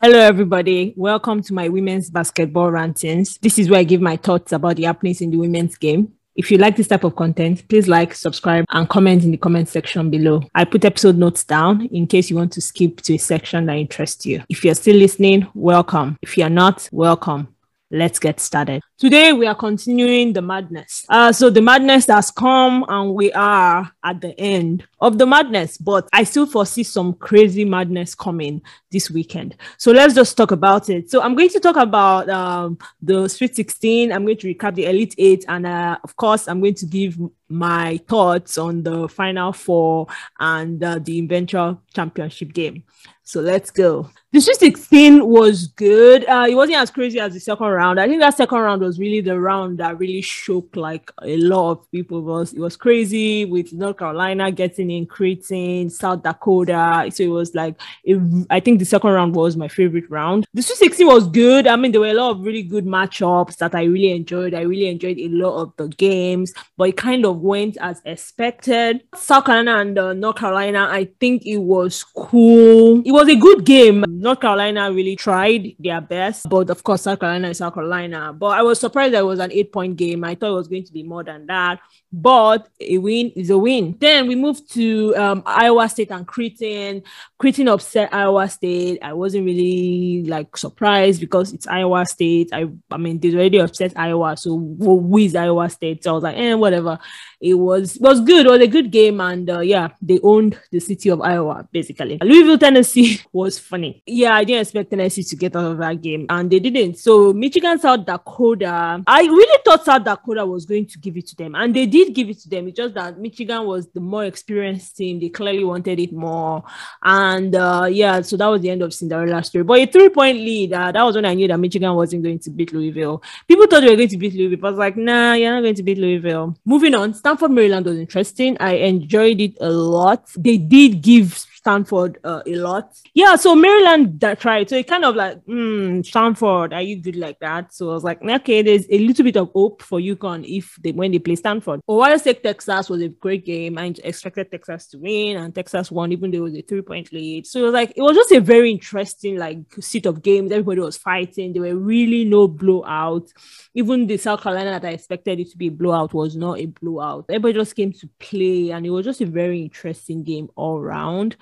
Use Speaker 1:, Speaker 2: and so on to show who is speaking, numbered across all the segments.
Speaker 1: Hello, everybody. Welcome to my women's basketball rantings. This is where I give my thoughts about the happenings in the women's game. If you like this type of content, please like, subscribe, and comment in the comment section below. I put episode notes down in case you want to skip to a section that interests you. If you're still listening, welcome. If you're not, welcome let's get started. Today we are continuing the madness. Uh, so the madness has come and we are at the end of the madness, but I still foresee some crazy madness coming this weekend. So let's just talk about it. So I'm going to talk about um, the Sweet 16. I'm going to recap the Elite Eight, and uh, of course, I'm going to give my thoughts on the Final Four and uh, the eventual championship game. So let's go. The Sweet 16 was good. Uh, it wasn't as crazy as the second round. I think that second round was really the round that really shook like a lot of people. It was it was crazy with North Carolina getting in, Creighton, South Dakota. So it was like it, I think the second round was my favorite round. The Sweet 16 was good. I mean, there were a lot of really good matchups that I really enjoyed. I really enjoyed a lot of the games, but it kind of went as expected. South Carolina and uh, North Carolina, I think it was cool. It was a good game. North Carolina really tried their best, but of course, South Carolina is South Carolina. But I was surprised that it was an eight point game. I thought it was going to be more than that, but a win is a win. Then we moved to um, Iowa State and Creighton. Creighton upset Iowa State. I wasn't really like surprised because it's Iowa State. I, I mean, they already upset Iowa, so who is Iowa State? So I was like, eh, whatever. It was it was good. It was a good game, and uh, yeah, they owned the city of Iowa basically. Louisville, Tennessee was funny. Yeah, I didn't expect Tennessee to get out of that game, and they didn't. So Michigan, South Dakota. I really thought South Dakota was going to give it to them, and they did give it to them. It's just that Michigan was the more experienced team. They clearly wanted it more, and uh, yeah, so that was the end of Cinderella story. But a three point lead. Uh, that was when I knew that Michigan wasn't going to beat Louisville. People thought they were going to beat Louisville. I was like, nah, you're not going to beat Louisville. Moving on. Stanford, Maryland was interesting. I enjoyed it a lot. They did give Stanford uh, a lot. Yeah, so Maryland that tried. So it kind of like, hmm, Stanford, are you good like that? So I was like, okay, there's a little bit of hope for UConn if they when they play Stanford. Ohio State Texas was a great game. I expected Texas to win, and Texas won, even though it was a three point lead. So it was like it was just a very interesting like set of games. Everybody was fighting. There were really no blowout. Even the South Carolina that I expected it to be a blowout was not a blowout. Everybody just came to play, and it was just a very interesting game all round.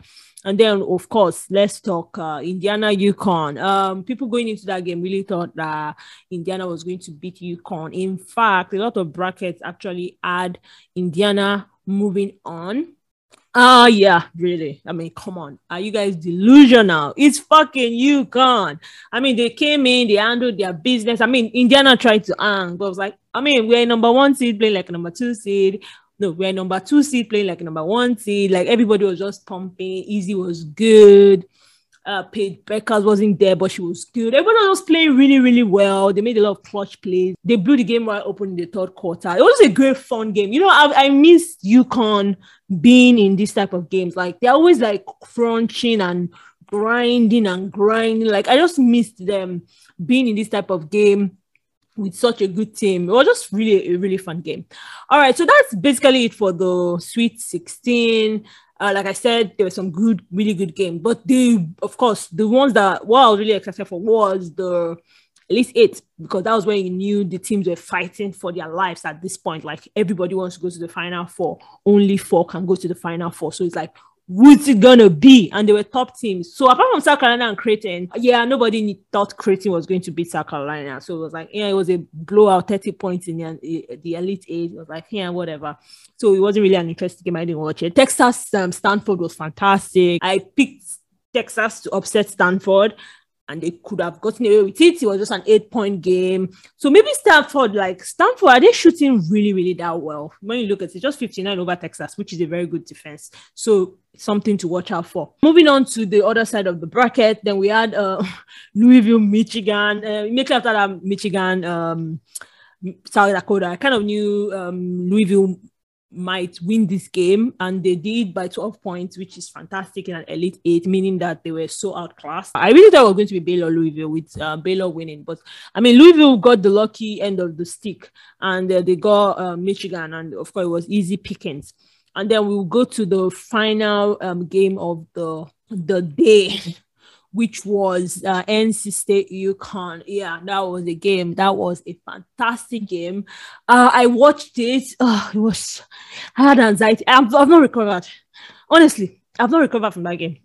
Speaker 1: And then, of course, let's talk uh, Indiana UConn. Um, people going into that game really thought that Indiana was going to beat UConn. In fact, a lot of brackets actually had Indiana moving on. Ah, uh, yeah, really. I mean, come on. Are you guys delusional? It's fucking UConn. I mean, they came in, they handled their business. I mean, Indiana tried to hang, but was like, I mean, we're number one seed playing like number two seed no, we're number two seed playing like number one seed. Like everybody was just pumping. Easy was good. Uh, Paige Bueckers wasn't there, but she was good. Everyone was playing really, really well. They made a lot of clutch plays. They blew the game right open in the third quarter. It was a great fun game. You know, I, I miss UConn being in this type of games. Like they're always like crunching and grinding and grinding. Like I just missed them being in this type of game with such a good team. It was just really a really fun game. All right, so that's basically it for the Sweet 16. Uh, like I said, there were some good, really good games. But the, of course, the ones that what I was really excited for was the Elite Eight, because that was when you knew the teams were fighting for their lives at this point. Like everybody wants to go to the final four, only four can go to the final four. So it's like who's it gonna be? And they were top teams. So apart from South Carolina and Creighton, yeah, nobody thought Creighton was going to beat South Carolina. So it was like, yeah, it was a blowout, 30 points in the, the Elite Eight. It was like, yeah, whatever. So it wasn't really an interesting game. I didn't watch it. Texas um, Stanford was fantastic. I picked Texas to upset Stanford and they could have gotten away with it. It was just an eight point game. So maybe Stanford, like Stanford, are they shooting really, really that well? When you look at it, just 59 over Texas, which is a very good defense. So something to watch out for. Moving on to the other side of the bracket, then we had uh, Louisville, Michigan. Uh, immediately after that, Michigan, um, South Dakota. I kind of knew um, Louisville might win this game, and they did by 12 points, which is fantastic in an Elite Eight, meaning that they were so outclassed. I really thought it was going to be Baylor Louisville with uh, Baylor winning, but I mean, Louisville got the lucky end of the stick, and uh, they got uh, Michigan, and of course, it was easy pickings. And then we'll go to the final um, game of the the day. which was uh, NC State UConn. Yeah, that was a game. That was a fantastic game. Uh, I watched it. Oh, it was, I had anxiety. I've, I've not recovered. Honestly, I've not recovered from that game.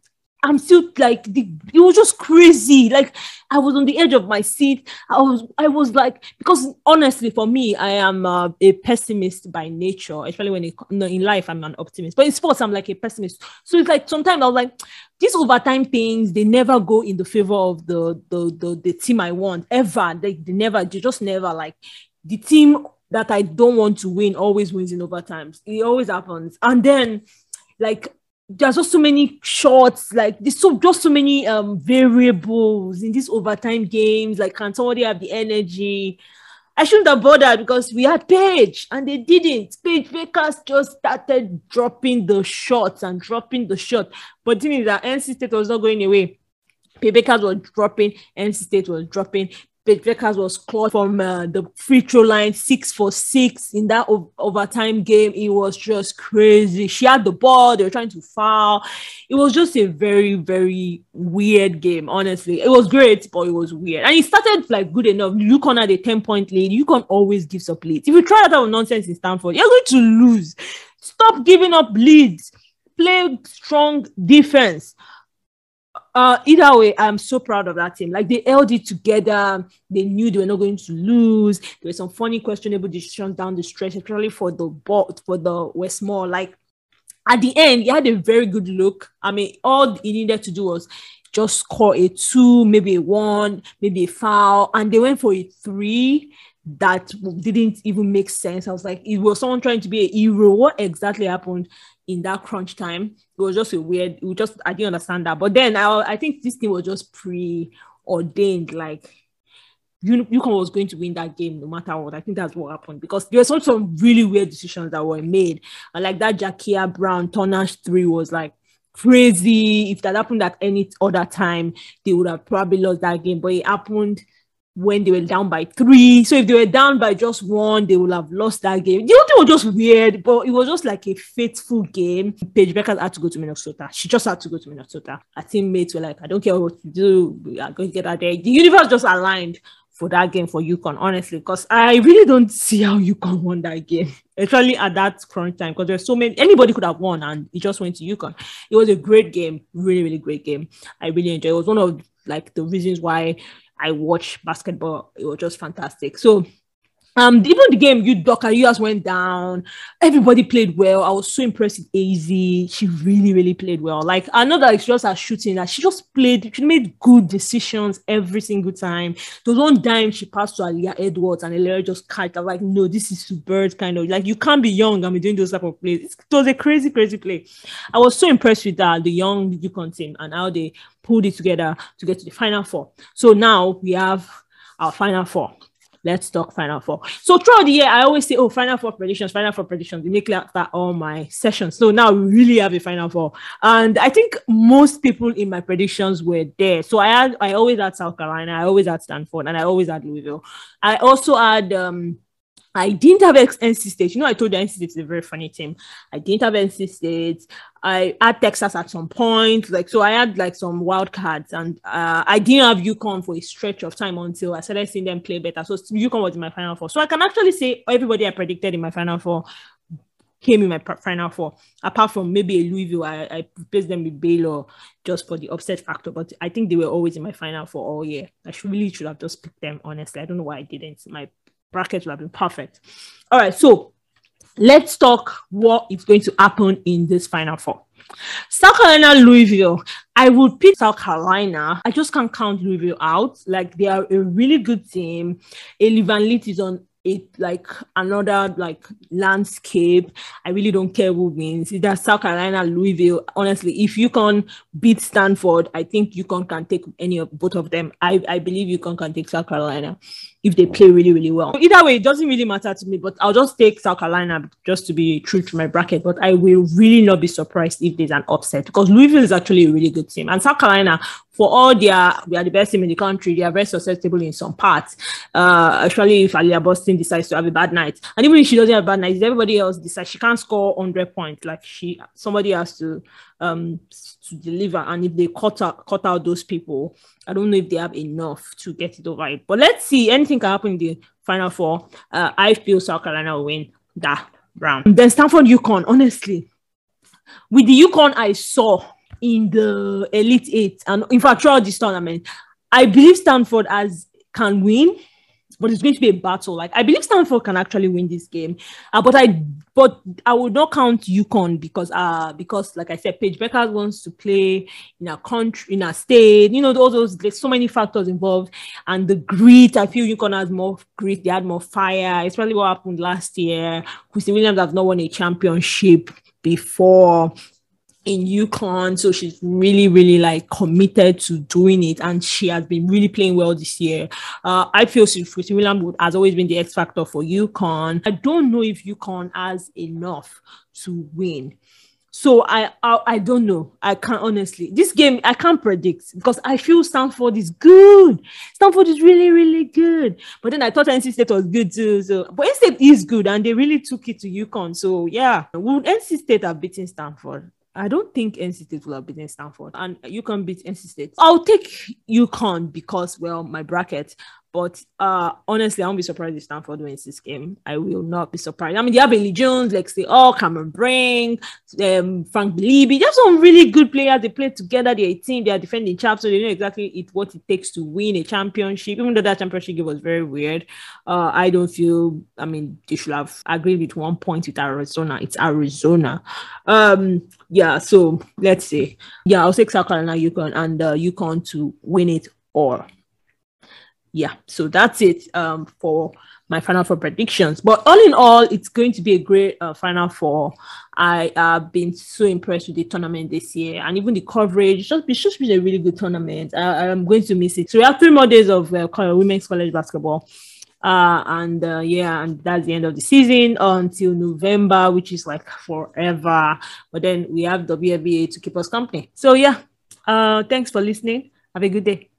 Speaker 1: I'm still like the, it was just crazy. Like I was on the edge of my seat. I was I was like because honestly for me I am uh, a pessimist by nature, especially when it, no, in life I'm an optimist. But in sports I'm like a pessimist. So it's like sometimes I was like these overtime things they never go in the favor of the the the, the team I want ever. They, they never they just never like the team that I don't want to win always wins in overtimes. It always happens. And then like there's just so many shots, like there's so just so many um variables in these overtime games. Like, can somebody have the energy? I shouldn't have bothered because we had Paige and they didn't. Paige Bueckers just started dropping the shots and dropping the shot. But the thing is that NC State was not going away. Paige Bueckers was dropping, NC State was dropping. Paige Bueckers was caught from uh, the free throw line six for six in that o- overtime game. It was just crazy. She had the ball, they were trying to foul. It was just a very, very weird game, honestly. It was great, but it was weird. And it started like good enough. You UConn had a 10 point lead. UConn always gives up leads. If you try that nonsense in Stanford, you're going to lose. Stop giving up leads. Play strong defense uh either way i'm so proud of that team. Like they held it together. They knew they were not going to lose. There were some funny questionable decisions down the stretch especially for the ball for the westmore like at the end he had a very good look. I mean all he needed to do was just score a two maybe a one maybe a foul and they went for a three that didn't even make sense i was like it was someone trying to be a hero what exactly happened in that crunch time. It was just a weird, was just I didn't understand that. But then I, I think this thing was just preordained, like UConn was going to win that game no matter what. I think that's what happened because there were some, some really weird decisions that were made. And like that Ja'Kia Brown Turner's three was like crazy. If that happened at any other time, they would have probably lost that game. But it happened when they were down by three. So if they were down by just one, they would have lost that game. The other thing was just weird, but it was just like a faithful game. Paige Bueckers had to go to Minnesota. She just had to go to Minnesota. Her teammates were like, I don't care what to do. We are going to get out there. The universe just aligned for that game for UConn, honestly, because I really don't see how UConn won that game, especially at that crunch time, because there's so many, anybody could have won and it just went to UConn. It was a great game, really, really great game. I really enjoyed. It was one of like the reasons why I watch basketball. It was just fantastic. So um, even the game, you Doka US went down. Everybody played well. I was so impressed with Azzi. She really, really played well. Like I know that it's just her shooting that she just played. She made good decisions every single time. There was one dime she passed to Aaliyah Edwards, and Aaliyah just cut. I'm like, no, this is bird kind of like you can't be young and be doing those type of plays. It was a crazy, crazy play. I was so impressed with that the young UConn team and how they pulled it together to get to the final four. So now we have our final four let's talk Final Four. So throughout the year, I always say, oh, Final Four predictions, Final Four predictions. They make that all my sessions. So now we really have a Final Four. And I think most people in my predictions were there. So I had, I always had South Carolina, I always had Stanford, and I always had Louisville. I also had um I didn't have NC State. You know, I told you NC State is a very funny team. I didn't have NC State. I had Texas at some point. Like, so I had like some wild cards, and uh, I didn't have UConn for a stretch of time until I started seeing them play better. So UConn was in my final four. So I can actually say everybody I predicted in my final four came in my final four. Apart from maybe a Louisville, I, I placed them with Baylor just for the upset factor. But I think they were always in my final four all year. I should really should have just picked them, honestly. I don't know why I didn't. My bracket would have been perfect. All right, so let's talk what is going to happen in this final four. South Carolina, Louisville. I would pick South Carolina. I just can't count Louisville out. Like they are a really good team. Eli Van is on it like another like landscape. I really don't care who wins. Either South Carolina, Louisville. Honestly, if you can beat Stanford, I think UConn can take any of both of them. I, I believe UConn can take South Carolina if they play really, really well. Either way, it doesn't really matter to me, but I'll just take South Carolina just to be true to my bracket. But I will really not be surprised if there's an upset because Louisville is actually a really good team. And South Carolina for all their we are the best team in the country, they are very susceptible in some parts. Uh, especially if Aliyah Boston decides to have a bad night, and even if she doesn't have a bad night, everybody else decides she can't score hundred points. Like she, somebody has to um to deliver, and if they cut out cut out those people, I don't know if they have enough to get it over it. But let's see, anything can happen in the final four. Uh, I feel South Carolina will win that round. Then Stanford UConn, honestly, with the UConn I saw in the Elite Eight, and in fact, throughout this tournament, I believe Stanford as can win, but it's going to be a battle. Like I believe Stanford can actually win this game, uh, but I but I would not count UConn because uh because like I said, Paige Bueckers wants to play in a country in a state. You know, all those there's so many factors involved, and the grit. I feel UConn has more grit. They had more fire. It's probably what happened last year. Christyn Williams has not won a championship before in UConn. So she's really, really like committed to doing it. And she has been really playing well this year. Uh, I feel Christyn Williams has always been the X factor for UConn. I don't know if UConn has enough to win. So I, I, I don't know. I can't honestly. This game I can't predict because I feel Stanford is good. Stanford is really really good. But then I thought NC State was good too. So but NC State is good and they really took it to UConn. So yeah, would NC State have beaten Stanford? I don't think NC State will have beaten Stanford, and UConn beat NC State. I'll take UConn because, well, my bracket. But uh, honestly, I won't be surprised if Stanford wins this game. I will not be surprised. I mean, they have Haley Jones, say, oh, Cameron Brink, um, Frank Belibi. They have some really good players. They play together. They're a team. They are defending champs, so they know exactly it, what it takes to win a championship. Even though that championship game was very weird, uh, I don't feel. I mean, they should have agreed with one point with Arizona. It's Arizona. Um, yeah. So let's see. Yeah, I'll take South Carolina, UConn, and uh, UConn to win it or yeah, so that's it um, for my final four predictions. But all in all, it's going to be a great uh, final four. I have been so impressed with the tournament this year, and even the coverage. Just, it's just been a really good tournament. I, am going to miss it. So we have three more days of uh, women's college basketball. Uh, and uh, yeah, and that's the end of the season until November, which is like forever. But then we have WNBA to keep us company. So yeah, uh, thanks for listening. Have a good day.